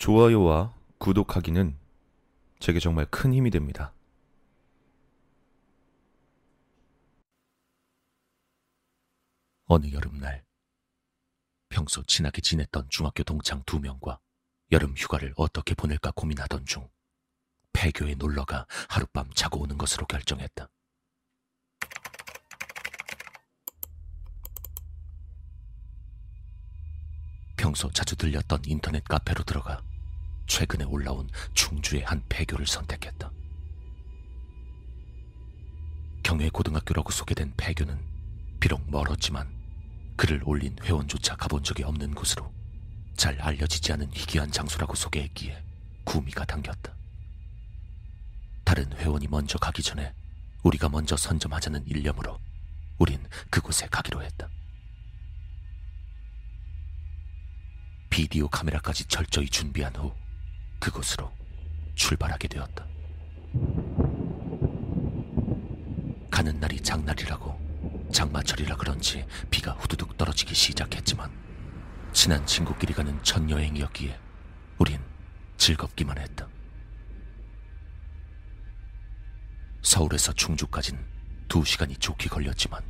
좋아요와 구독하기는 제게 정말 큰 힘이 됩니다. 어느 여름날 평소 친하게 지냈던 중학교 동창 두 명과 여름 휴가를 어떻게 보낼까 고민하던 중 폐교에 놀러가 하룻밤 자고 오는 것으로 결정했다. 평소 자주 들렸던 인터넷 카페로 들어가 최근에 올라온 충주의 한 폐교를 선택했다. 경외 고등학교라고 소개된 폐교는 비록 멀었지만 글을 올린 회원조차 가본 적이 없는 곳으로 잘 알려지지 않은 희귀한 장소라고 소개했기에 구미가 당겼다. 다른 회원이 먼저 가기 전에 우리가 먼저 선점하자는 일념으로 우린 그곳에 가기로 했다. 비디오 카메라까지 철저히 준비한 후 그곳으로 출발하게 되었다. 가는 날이 장날이라고 장마철이라 그런지 비가 후두둑 떨어지기 시작했지만 친한 친구끼리 가는 첫 여행이었기에 우린 즐겁기만 했다. 서울에서 충주까진 두 시간이 좋게 걸렸지만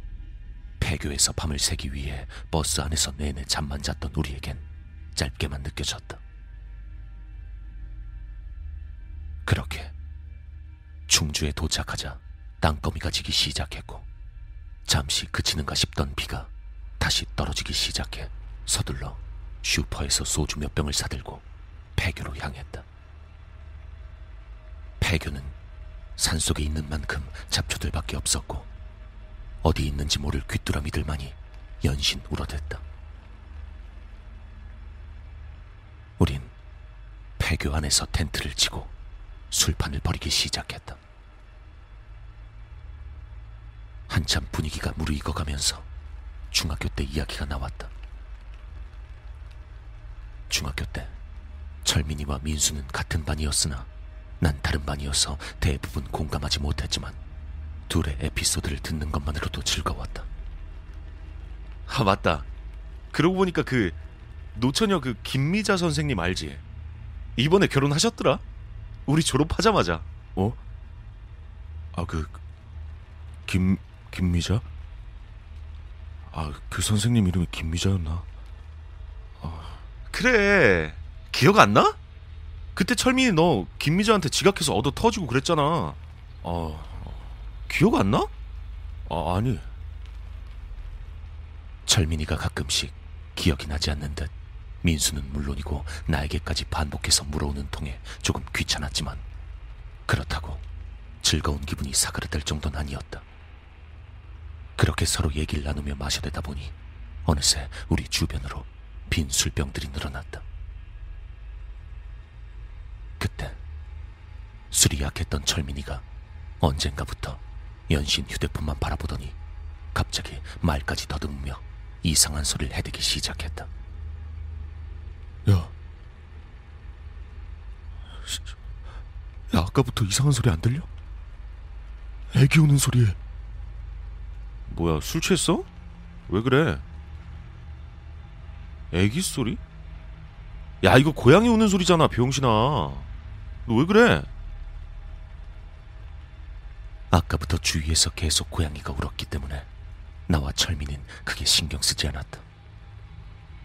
폐교에서 밤을 새기 위해 버스 안에서 내내 잠만 잤던 우리에겐 짧게만 느껴졌다. 그렇게 충주에 도착하자 땅거미가 지기 시작했고 잠시 그치는가 싶던 비가 다시 떨어지기 시작해 서둘러 슈퍼에서 소주 몇 병을 사들고 폐교로 향했다. 폐교는 산속에 있는 만큼 잡초들밖에 없었고 어디 있는지 모를 귀뚜라미들만이 연신 울어댔다. 우린 폐교 안에서 텐트를 치고 술판을 벌이기 시작했다. 한참 분위기가 무르익어가면서 중학교 때 이야기가 나왔다. 중학교 때 철민이와 민수는 같은 반이었으나 난 다른 반이어서 대부분 공감하지 못했지만 둘의 에피소드를 듣는 것만으로도 즐거웠다. 아 맞다. 그러고 보니까 그 노처녀 그 김미자 선생님 알지? 이번에 결혼하셨더라. 우리 졸업하자마자. 어? 아, 그, 김, 김미자? 아, 그 선생님 이름이 김미자였나? 그래. 기억 안 나? 그때 철민이 너 김미자한테 지각해서 얻어 터지고 그랬잖아. 아, 기억 안 나? 아, 아니. 철민이가 가끔씩 기억이 나지 않는 듯 민수는 물론이고 나에게까지 반복해서 물어오는 통에 조금 귀찮았지만 그렇다고 즐거운 기분이 사그라들 정도는 아니었다. 그렇게 서로 얘기를 나누며 마셔대다 보니 어느새 우리 주변으로 빈 술병들이 늘어났다. 그때 술이 약했던 철민이가 언젠가부터 연신 휴대폰만 바라보더니 갑자기 말까지 더듬으며 이상한 소리를 해대기 시작했다. 야. 씨, 야, 아까부터 이상한 소리 안 들려? 애기 우는 소리에. 뭐야 술 취했어? 왜 그래? 애기 소리? 야 이거 고양이 우는 소리잖아 병신아. 너 왜 그래? 아까부터 주위에서 계속 고양이가 울었기 때문에 나와 철민은 크게 신경 쓰지 않았다.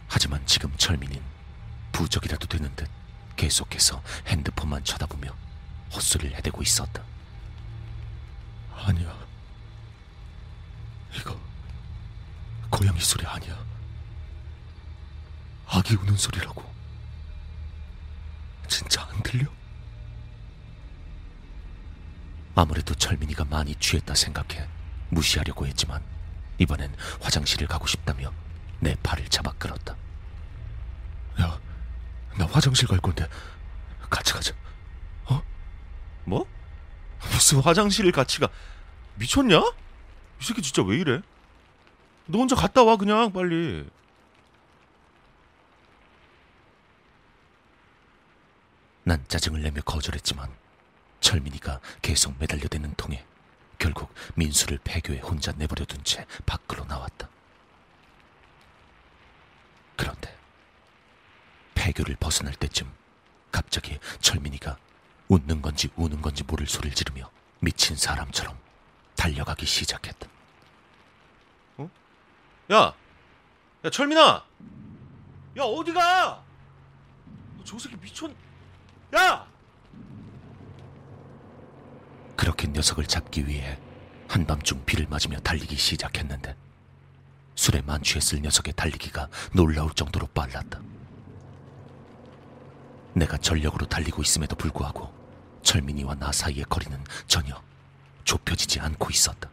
하지만 지금 철민은 부적이라도 되는 듯 계속해서 핸드폰만 쳐다보며 헛소리를 해대고 있었다. 아니야. 이거 고양이 소리 아니야. 아기 우는 소리라고. 진짜 안 들려? 아무래도 철민이가 많이 취했다 생각해 무시하려고 했지만 이번엔 화장실을 가고 싶다며 내 팔을 잡아 끌었다. 야, 나 화장실 갈 건데 같이 가자. 뭐? 무슨 화장실을 같이 가? 미쳤냐? 이 새끼 진짜 왜 이래? 너 혼자 갔다 와 그냥 빨리. 난 짜증을 내며 거절했지만 철민이가 계속 매달려대는 통에 결국 민수를 폐교에 혼자 내버려둔 채 밖으로 나왔다. 그런데 폐교를 벗어날 때쯤 갑자기 철민이가 웃는 건지 우는 건지 모를 소리를 지르며 미친 사람처럼 달려가기 시작했다. 야, 야 철민아, 야 어디가? 저 새끼 미쳤. 야! 그렇게 녀석을 잡기 위해 한밤중 비를 맞으며 달리기 시작했는데 술에 만취했을 녀석의 달리기가 놀라울 정도로 빨랐다. 내가 전력으로 달리고 있음에도 불구하고 철민이와 나 사이의 거리는 전혀 좁혀지지 않고 있었다.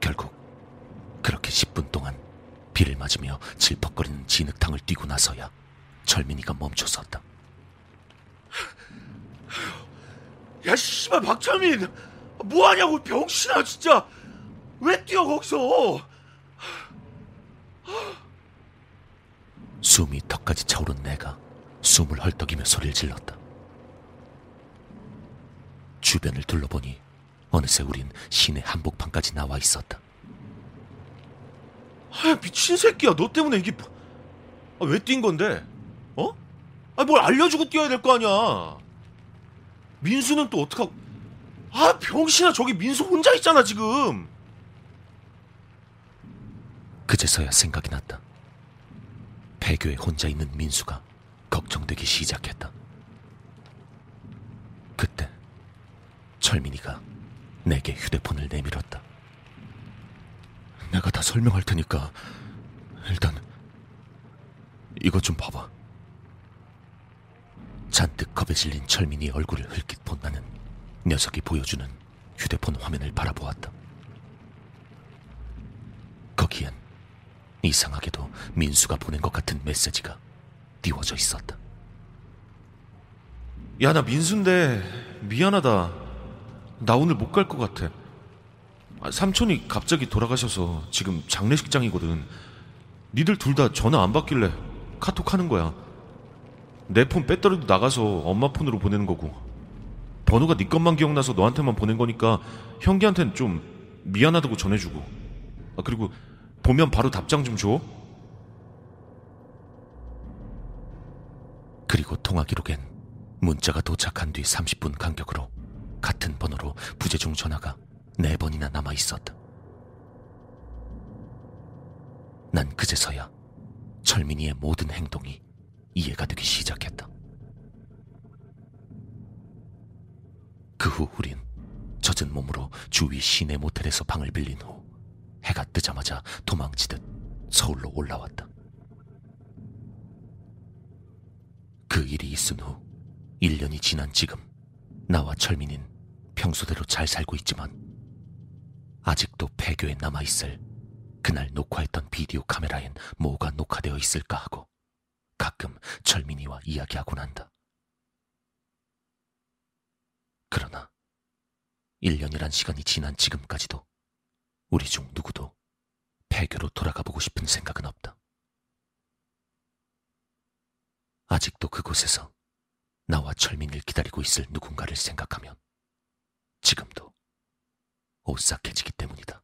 결국 그렇게 10분 동안 비를 맞으며 질퍽거리는 진흙탕을 뛰고 나서야 철민이가 멈춰섰다. 야 씨발 박철민, 뭐 하냐고 병신아 진짜. 왜 뛰어 거기서? 숨이 턱까지 차오른 내가 숨을 헐떡이며 소리를 질렀다. 주변을 둘러보니 어느새 우린 시내 한복판까지 나와 있었다. 아, 미친 새끼야. 너 때문에 이게 아, 왜뛴 건데? 어? 아, 뭘 알려주고 뛰어야 될 거 아니야. 민수는 또 어떡하고? 아, 병신아. 저기 민수 혼자 있잖아, 지금. 그제서야 생각이 났다. 폐교에 혼자 있는 민수가 걱정되기 시작했다. 그때 철민이가 내게 휴대폰을 내밀었다. 내가 다 설명할 테니까 일단 이것 좀 봐봐. 잔뜩 겁에 질린 철민이의 얼굴을 흘낏 본 나는 녀석이 보여주는 휴대폰 화면을 바라보았다. 거기엔 이상하게도 민수가 보낸 것 같은 메시지가 띄워져 있었다. 야, 나 민수인데 미안하다. 나 오늘 못 갈 것 같아. 아, 삼촌이 갑자기 돌아가셔서 지금 장례식장이거든. 니들 둘 다 전화 안 받길래 카톡 하는 거야. 내 폰 배터리도 나가서 엄마 폰으로 보내는 거고. 번호가 네 것만 기억나서 너한테만 보낸 거니까 형기한텐 좀 미안하다고 전해주고. 아, 그리고 보면 바로 답장 좀 줘. 그리고 통화 기록엔 문자가 도착한 뒤 30분 간격으로 같은 번호로 부재중 전화가 네 번이나 남아 있었다. 난 그제서야 철민이의 모든 행동이 이해가 되기 시작했다. 그 후 우린 젖은 몸으로 주위 시내 모텔에서 방을 빌린 후 해가 뜨자마자 도망치듯 서울로 올라왔다. 그 일이 있은 후 1년이 지난 지금 나와 철민인 평소대로 잘 살고 있지만 아직도 폐교에 남아있을 그날 녹화했던 비디오 카메라엔 뭐가 녹화되어 있을까 하고 가끔 철민이와 이야기하곤 한다. 그러나 1년이란 시간이 지난 지금까지도 우리 중 누구도 폐교로 돌아가 보고 싶은 생각은 없다. 아직도 그곳에서 나와 철민을 기다리고 있을 누군가를 생각하면 지금도 오싹해지기 때문이다.